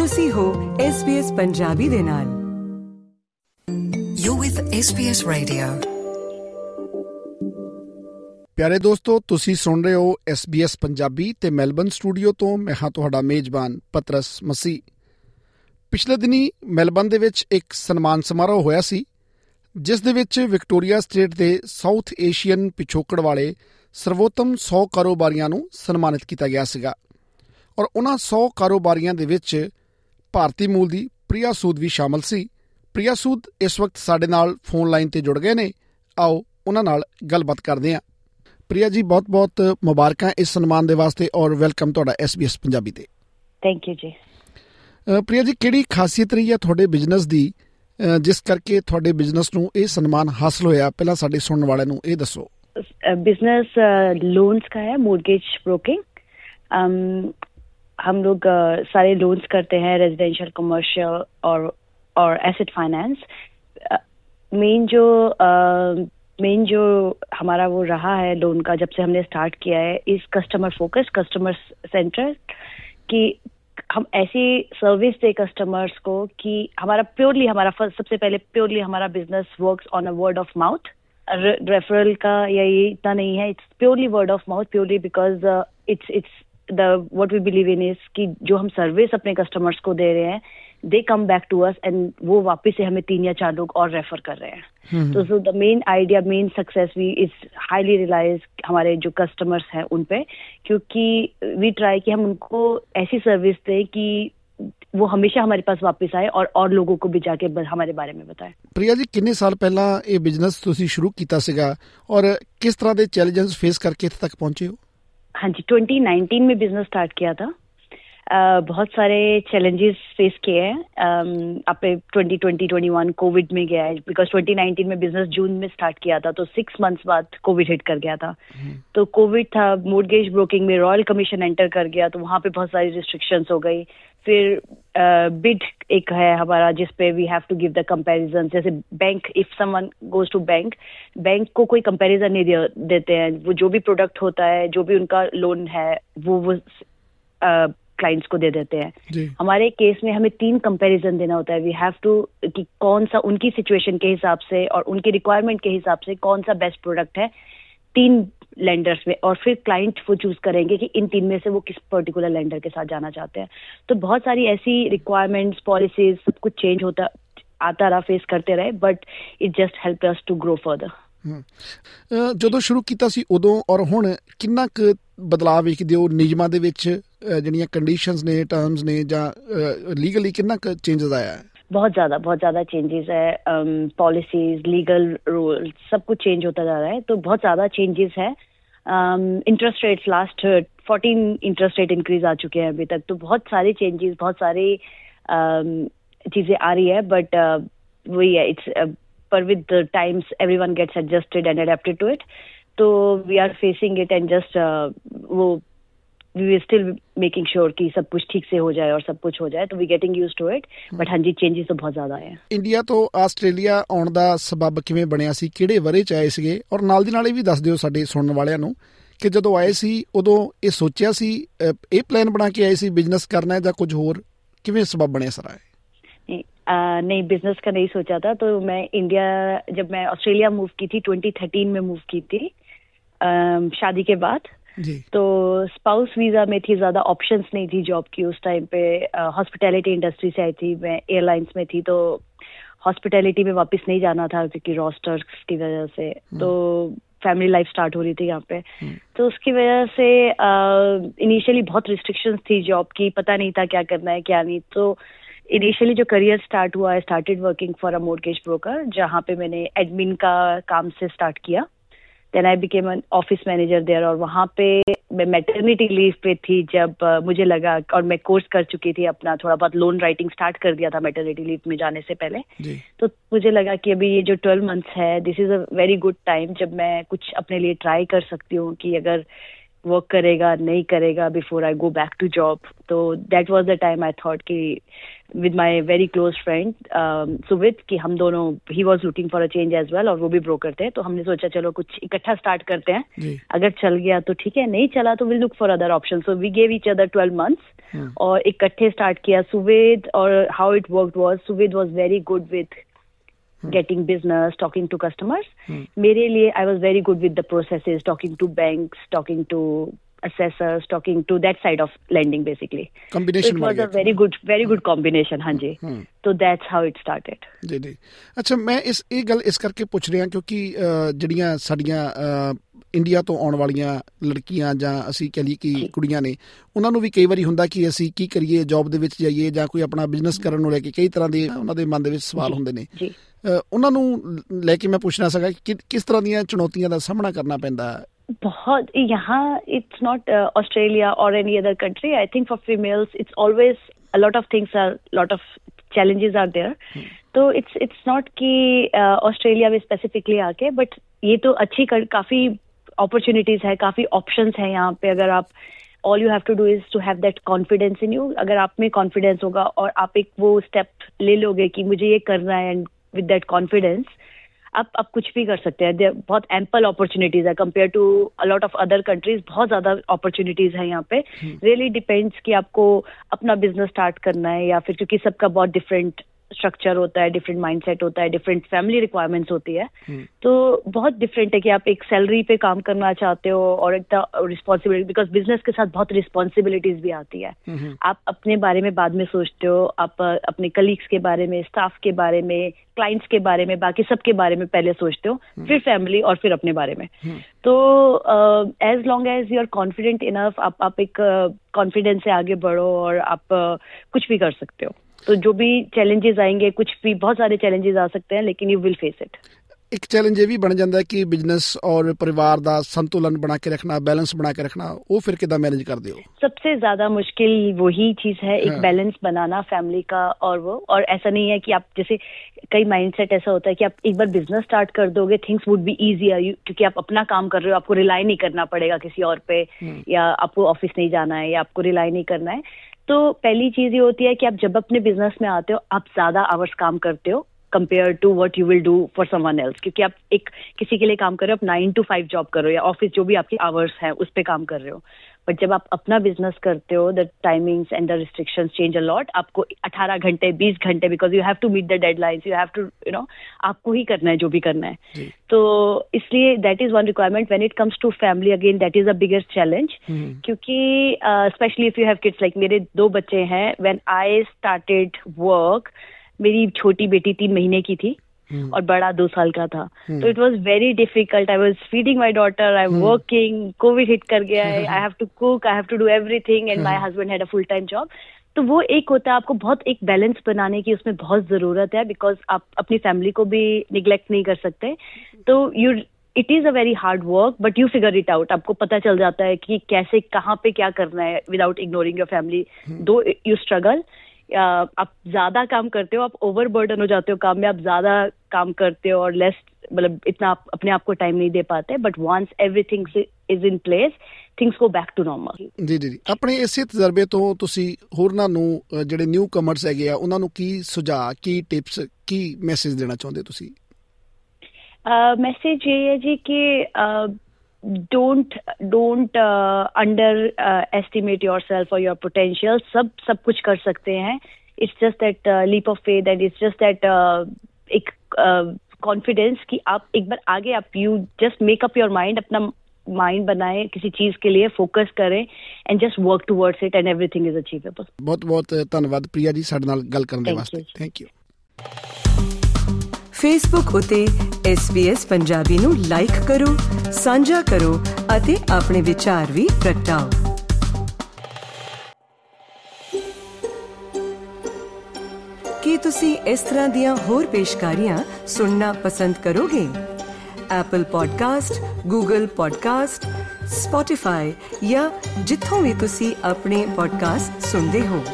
ਤੁਸੀਂ ਹੋ SBS ਪੰਜਾਬੀ ਦੇ ਨਾਲ। You're with SBS Radio. ਪਿਆਰੇ ਦੋਸਤੋ ਤੁਸੀਂ ਸੁਣ ਰਹੇ ਹੋ SBS ਪੰਜਾਬੀ ਤੇ ਮੈਲਬਨ ਸਟੂਡੀਓ ਤੋਂ ਮੈਂ ਹਾਂ ਤੁਹਾਡਾ ਮੇਜ਼ਬਾਨ ਪਤਰਸ ਮਸੀ ਪਿਛਲੇ ਦਿਨੀ ਮੈਲਬਨ ਦੇ ਵਿੱਚ ਇੱਕ ਸਨਮਾਨ ਸਮਾਰੋਹ ਹੋਇਆ ਸੀ ਜਿਸ ਦੇ ਵਿੱਚ ਵਿਕਟੋਰੀਆ ਸਟੇਟ ਦੇ ਸਾਊਥ ਏਸ਼ੀਅਨ ਪਿਛੋਕੜ ਵਾਲੇ ਸਰਵੋਤਮ 100 ਕਾਰੋਬਾਰੀਆਂ ਨੂੰ ਸਨਮਾਨਿਤ ਕੀਤਾ ਗਿਆ ਸੀਗਾ। ਔਰ ਉਹਨਾਂ 100 ਕਾਰੋਬਾਰੀਆਂ ਦੇ ਵਿੱਚ ਭਾਰਤੀ ਮੂਲ ਦੀ ਪ੍ਰਿਆ ਸੂਦ ਵੀ ਸ਼ਾਮਲ ਸੀ। ਪ੍ਰਿਆ ਸੂਦ ਇਸ ਵਕਤ ਸਾਡੇ ਨਾਲ ਫੋਨ ਲਾਈਨ ਤੇ ਜੁੜ ਗਏ ਨੇ। ਆਓ ਉਹਨਾਂ ਨਾਲ ਗੱਲਬਾਤ ਕਰਦੇ ਹਾਂ। ਪ੍ਰਿਆ ਜੀ ਬਹੁਤ-ਬਹੁਤ ਮੁਬਾਰਕਾਂ ਇਸ ਸਨਮਾਨ ਦੇ ਵਾਸਤੇ ਔਰ ਵੈਲਕਮ ਤੁਹਾਡਾ SBS ਪੰਜਾਬੀ ਤੇ। ਥੈਂਕ ਯੂ ਜੀ। ਪ੍ਰਿਆ ਜੀ ਕਿਹੜੀ ਖਾਸੀਅਤ ਰਹੀ ਹੈ ਤੁਹਾਡੇ ਬਿਜ਼ਨਸ ਦੀ? ਜਿਸ ਕਰਕੇ ਤੁਹਾਡੇ ਬਿਜ਼ਨਸ ਨੂੰ ਇਹ ਸਨਮਾਨ ਹਾਸਲ ਹੋਇਆ? ਪਹਿਲਾਂ ਸਾਡੇ ਸੁਣਨ ਵਾਲਿਆਂ ਨੂੰ ਇਹ ਦੱਸੋ। ਬਿਜ਼ਨਸ ਲੋਨਸ ਦਾ ਹੈ ਮੋਰਗੇਜ ਬ੍ਰੋਕਿੰਗ। हम लोग सारे लोन्स करते हैं रेजिडेंशियल कमर्शियल और और एसेट फाइनेंस मेन जो मेन जो हमारा वो रहा है लोन का, जब से हमने स्टार्ट किया है इस कस्टमर फोकस कस्टमर सेंटर कि हम ऐसी सर्विस दे कस्टमर्स को कि हमारा प्योरली हमारा सबसे पहले प्योरली हमारा business works on a word of mouth referral का या ये इतना नहीं है it's purely word of mouth purely because it's it's the what we believe in is कि जो हम सर्विस अपने कस्टमर्स को दे रहे हैं they come back to us and वो वापस से हमें तीन या चार लोग और रेफर कर रहे हैं तो so the main idea main success we is highly relies हमारे जो कस्टमर्स हैं उन पे क्योंकि वी ट्राई कि हम उनको ऐसी सर्विस दें कि वो हमेशा हमारे पास वापस आए और और लोगों को भी जाके ब- हमारे बारे में बताएं ਪ੍ਰਿਆ ਜੀ ਕਿੰਨੇ ਸਾਲ ਪਹਿਲਾਂ ਇਹ ਬਿਜ਼ਨਸ ਤੁਸੀਂ ਸ਼ੁਰੂ ਕੀਤਾ ਸੀਗਾ ਔਰ ਕਿਸ ਤਰ੍ਹਾਂ ਦੇ ਚੈਲੰਜਸ ਫੇਸ ਕਰਕੇ ਇੱਥੇ ਤੱਕ ਪਹੁੰਚੇ ਹੋ हाँ जी 2019 में बिज़नेस स्टार्ट किया था। बहुत सारे चैलेंजेस फेस किए हैं। अम, आपने 2020 21 कोविड में गया है बिकॉज़ 2019 में बिज़नेस जून में स्टार्ट किया था तो सिक्स मंथ्स बाद कोविड हिट कर गया था। तो कोविड था मोर्गेज ब्रोकिंग में रॉयल कमीशन एंटर कर गया तो वहाँ पे बहुत सारी रिस्ट्रिक्शंस हो गई। फिर बिड एक है हमारा जिस पे we have to give the comparison जैसे bank if someone goes to bank bank को कोई कंपैरिजन नहीं दे- देते हैं। वो जो भी प्रोडक्ट होता है जो भी उनका लोन है वो वो क्लाइंट्स को दे देते हैं। हमारे केस में हमें तीन कंपैरिजन देना होता है। वी हैव टू कि कौन सा उनकी सिचुएशन के हिसाब से और उनकी रिक्वायरमेंट के हिसाब से कौन सा बेस्ट प्रोडक्ट है तीन लेंडर्स में। और फिर क्लाइंट वो चूज़ करेंगे कि इन तीन में से वो किस पर्टिकुलर लेंडर के साथ जाना चाहते हैं। तो बहुत सारी ऐसी रिक्वायरमेंट्स पॉलिसीज़ सब कुछ चेंज होता आता रहा फेस करते रहे but it just help us to grow further ਜਦੋਂ ਸ਼ੁਰੂ ਕੀਤਾ ਸੀ ਉਦੋਂ ਔਰ ਹੁਣ ਕਿੰਨਾ ਕੁ ਬਦਲਾਅ ਵੇਖਦੇ ਹੋ ਨਿਯਮਾਂ ਦੇ ਵਿੱਚ ਅ, ਜਿਹੜੀਆਂ ਕੰਡੀਸ਼ਨਸ ਨੇ ਟਰਮਸ ਨੇ ਜਾਂ ਲੀਗਲੀ ਕਿੰਨਾ ਕੁ ਚੇਂਜਸ आया है बहुत ज्यादा बहुत ज्यादा चेंजेस है पॉलिसीज लीगल रूल्स सब कुछ चेंज होता जा रहा है तो बहुत ज्यादा चेंजेस है interest rates last fourteen interest rate increase आ चुके हैं अभी तक तो बहुत सारे चेंजेस बहुत सारी um, चीजें आ रही है बट वही है इट्स पर with the times everyone gets adjusted and adapted to it तो we are facing it and just वो we are still making sure कि सब कुछ ठीक से हो जाए और सब कुछ हो जाए तो we getting use to it but हाँ जी चेंजेस तो बहुत ज्यादा है ਇੰਡੀਆ ਤੋਂ ਆਸਟ੍ਰੇਲੀਆ ਆਉਣ ਦਾ ਸਬਬ ਕਿਵੇਂ ਬਣਿਆ ਸੀ ਕਿਹੜੇ ਵਰੇ ਚ ਆਏ ਸੀਗੇ ਔਰ ਨਾਲ ਦੀ ਨਾਲ ਇਹ ਵੀ ਦੱਸ ਦਿਓ ਸਾਡੇ ਸੁਣਨ ਵਾਲਿਆਂ ਨੂੰ ਕਿ ਜਦੋਂ ਆਏ ਸੀ ਉਦੋਂ ਇਹ ਸੋਚਿਆ ਸੀ ਅ, ਇਹ ਪਲਾਨ ਬਣਾ ਕੇ ਆਏ ਸੀ ਬਿਜ਼ਨਸ ਕਰਨਾ ਹੈ ਜਾਂ ਕੁਝ ਹੋਰ ਕਿਵੇਂ ਸਬਬ ਬਣਿਆ ਸਾਰਾ ਇਹ नहीं आ, नहीं बिज़नेस का नहीं सोचा था तो मैं इंडिया जब मैं ऑस्ट्रेलिया मूव की थी 2013 में मूव की थी अम, शादी के बाद तो स्पाउस वीज़ा में थी ज़्यादा ऑप्शंस नहीं थी जॉब की उस टाइम पे हॉस्पिटैलिटी इंडस्ट्री से आई थी मैं एयरलाइंस में थी तो हॉस्पिटैलिटी में वापस नहीं जाना था क्योंकि रोस्टर्स की वजह से तो फैमिली लाइफ स्टार्ट हो रही थी यहाँ पे। तो उसकी वजह से इनिशियली बहुत रिस्ट्रिक्शंस थी जॉब की पता नहीं था क्या करना है क्या नहीं तो इनिशियली जो करियर स्टार्ट हुआ I started working for a mortgage broker जहाँ पे मैंने एडमिन का काम से स्टार्ट किया। Then I became office manager there और वहाँ पे मैं मैटरनिटी लीव पे थी जब uh, मुझे लगा और मैं कोर्स कर चुकी थी अपना थोड़ा बहुत लोन राइटिंग स्टार्ट कर दिया था मैटरनिटी लीव में जाने से पहले। ਜੀ तो मुझे लगा कि अभी ये जो ट्वेल्व मंथ्स है this is a very good time जब मैं कुछ अपने लिए ट्राई कर सकती हूँ कि अगर वर्क करेगा नहीं करेगा before I go back to job तो that was the time I thought कि with my very close friend Suvid कि हम दोनों ही was looking for a change as well और वो भी ब्रोकर थे तो हमने सोचा चलो कुछ इकट्ठा स्टार्ट करते हैं अगर चल गया तो ठीक है नहीं चला तो will look for other option so we gave each other twelve months और इकट्ठे स्टार्ट किया सुवेद और how it work was Suved was very good with getting business talking to customers मेरे लिए i was very good with the processes talking to banks talking to assessors talking to that side of lending basically combination it ਬਣ was ਗਿਆ a very good very good combination हाँ जी so that's how it started ਜੀ ਜੀ ਅੱਛਾ ਮੈਂ ਇਸ ਇਹ ਗੱਲ ਇਸ ਕਰਕੇ ਪੁੱਛ ਰਿਹਾ ਕਿਉਂਕਿ ਅਹ, ਜਿਹੜੀਆਂ ਸਾਡੀਆਂ ਅਹ, ਇੰਡੀਆ ਤੋਂ ਆਉਣ ਵਾਲੀਆਂ ਲੜਕੀਆਂ ਜਾਂ ਅਸੀਂ ਕਹ ਲਈਏ ਕਿ ਕੁੜੀਆਂ ਨੇ ਉਹਨਾਂ ਨੂੰ ਵੀ ਕਈ ਵਾਰੀ ਹੁੰਦਾ ਕਿ ਅਸੀਂ ਕੀ ਕਰੀਏ ਜੌਬ ਦੇ ਵਿੱਚ ਜਾਈਏ ਜਾਂ ਕੋਈ ਆਪਣਾ ਬਿਜ਼ਨਸ ਕਰਨ ਨੂੰ ਲੈ ਕੇ ਕਈ ਤਰ੍ਹਾਂ ਦੇ ਉਹਨਾਂ ਦੇ ਮਨ ਦੇ ਵਿੱਚ ਸਵਾਲ ਹੁੰਦੇ ਨੇ ਜੀ ਅਹ, ਉਹਨਾਂ ਨੂੰ ਲੈ ਕੇ ਮੈਂ ਪੁੱਛਣਾ ਸਕਾਂ ਕਿ ਕਿਸ ਤਰ੍ਹਾਂ ਦੀਆਂ ਚੁਣੌਤੀਆਂ ਦਾ ਸਾਹਮਣਾ ਕਰਨਾ ਪੈਂਦਾ ਹੈ बहुत यहाँ it's not uh, Australia or any other country. I think for females, it's always a lot of things are lot of challenges are there. तो it's it's not कि ऑस्ट्रेलिया में स्पेसिफिकली आके बट ये तो अच्छी कर, काफी अपॉर्चुनिटीज है काफी ऑप्शंस है यहाँ पे अगर आप all you have to do is to have that confidence in you अगर आप में कॉन्फिडेंस होगा और आप एक वो स्टेप ले लोगे कि मुझे ये करना है एंड विद दैट कॉन्फिडेंस आप आप कुछ भी कर सकते हैं। बहुत एम्पल अपॉर्चुनिटीज़ है compare to a lot of other countries बहुत ज़्यादा अपॉर्चुनिटीज़ है यहाँ पे। रियली डिपेंड्स कि आपको अपना बिज़नेस स्टार्ट करना है या फिर क्योंकि सबका बहुत डिफरेंट स्ट्रक्चर होता है डिफरेंट माइंडसेट होता है डिफरेंट फैमिली रिक्वायरमेंट्स होती है। तो बहुत डिफरेंट है कि आप एक सैलरी पे काम करना चाहते हो और एक रिस्पॉन्सिबिलिटी बिकॉज़ बिज़नेस के साथ बहुत रिस्पॉन्सिबिलिटीज भी आती है। आप अपने बारे में बाद में सोचते हो आप अपने कलीग्स के बारे में स्टाफ के बारे में क्लाइंट्स के बारे में बाकी सबके बारे में पहले सोचते हो फिर फैमिली और फिर अपने बारे में। तो as long as you are confident enough आप आप एक कॉन्फिडेंस से आगे बढ़ो और आप कुछ भी कर सकते हो। तो जो भी चैलेंजेस आएंगे कुछ भी बहुत सारे चैलेंजेस आ सकते हैं लेकिन यू विल फेस इट ਇੱਕ ਚੈਲੰਜ ਇਹ ਵੀ ਬਣ ਜਾਂਦਾ ਹੈ ਕਿ ਬਿਜ਼ਨਸ ਔਰ ਪਰਿਵਾਰ ਦਾ ਸੰਤੁਲਨ ਬਣਾ ਕੇ ਰੱਖਣਾ ਬੈਲੈਂਸ ਬਣਾ ਕੇ ਰੱਖਣਾ ਉਹ ਫਿਰ ਕਿਦਾਂ ਮੈਨੇਜ ਕਰਦੇ ਹੋ सबसे ज्यादा मुश्किल वही चीज है एक हाँ। बैलेंस बनाना फैमिली का और वो और ऐसा नहीं है कि आप जैसे कई माइंडसेट ऐसा होता है कि आप एक बार बिजनेस स्टार्ट कर दोगे थिंग्स वुड बी इजियर क्योंकि आप अपना काम कर रहे हो आपको रिलाई नहीं करना पड़ेगा किसी और पे या आपको ऑफिस नहीं जाना है या आपको रिलाई नहीं करना है तो पहली चीज़ ये होती है कि आप जब अपने बिज़नेस में आते हो, आप ज़्यादा आवर्स काम करते हो compare to what you will do for someone else क्योंकि आप एक, किसी के लिए काम कर रहे हो, आप नाइन टू फाइव जॉब कर रहे हो या ऑफ़िस जो भी आपकी आवर्स है, उस पर काम कर रहे हो। बट जब आप अपना बिज़नेस करते हो the timings and the restrictions change a lot आपको 18 घंटे 20 घंटे because you have to meet the deadlines you have to you know आपको ही करना है जो भी करना है. तो इसलिए that is one requirement when it comes to family again that is a biggest challenge क्योंकि specially if you have kids like मेरे दो बच्चे हैं व्हेन आई स्टार्टेड वर्क मेरी छोटी बेटी तीन महीने की थी. और बड़ा दो साल का था। तो it was very difficult I was feeding my daughter I am working Covid hit कर गया है I have to cook I have to do everything and my husband had a full time job तो वो एक होता है आपको बहुत एक बैलेंस बनाने की उसमें बहुत ज़रूरत है बिकॉज़ आप अपनी फैमिली को भी निग्लेक्ट नहीं कर सकते। तो you it is a very hard work but you figure it out आपको पता चल जाता है कि कैसे कहाँ पे क्या करना है without ignoring your family do you struggle आप ज्यादा काम करते हो आप ओवर बर्डन हो जाते हो काम में आप ज्यादा काम करते हो और लेस मतलब इतना आप अपने आप को टाइम नहीं दे पाते but once everything is in place things go back to normal ਜੀ ਜੀ ਜੀ ਆਪਣੇ ਇਸੇ ਤਜਰਬੇ ਤੋਂ ਤੁਸੀਂ ਹੋਰਨਾਂ ਨੂੰ ਅਹ, ਜਿਹੜੇ ਨਿਊ ਕਮਰਸ ਹੈਗੇ ਆ ਉਹਨਾਂ ਨੂੰ ਕੀ ਸੁਝਾਅ ਕੀ ਟਿਪਸ ਕੀ ਮੈਸੇਜ ਦੇਣਾ ਚਾਹੁੰਦੇ ਤੁਸੀਂ मैसेज ये है जी कि Don't don't underestimate yourself और योर पोटेंशियल सब सब कुछ कर सकते हैं it's just that leap of faith and it's just that एक कॉन्फिडेंस कि आप एक बार आगे आप you just make up your mind अपना माइंड बनाए किसी चीज के लिए फोकस करें and just work towards it and everything is achievable ਬਹੁਤ ਬਹੁਤ ਧੰਨਵਾਦ ਪ੍ਰਿਆ ਜੀ ਸਾਡੇ ਨਾਲ ਗੱਲ ਕਰਨ ਦੇ Thank ਵਾਸਤੇ you. ਥੈਂਕ ਯੂ ਫੇਸਬੁੱਕ ਉਤੇ SBS ਪੰਜਾਬੀ ਨੂੰ ਲਾਈਕ ਕਰੋ, ਸਾਂਝਾ ਕਰੋ ਅਤੇ ਆਪਣੇ ਵਿਚਾਰ ਵੀ ਪ੍ਰਗਟਾਓ। ਕੀ ਤੁਸੀਂ ਇਸ ਤਰ੍ਹਾਂ ਦੀਆਂ ਹੋਰ ਪੇਸ਼ਕਾਰੀਆਂ ਸੁਣਨਾ ਪਸੰਦ ਕਰੋਗੇ? Apple podcast Google podcast Spotify ਜਾਂ ਜਿੱਥੋਂ ਵੀ ਤੁਸੀਂ ਆਪਣੇ ਪੋਡਕਾਸਟ ਸੁਣਦੇ ਹੋ।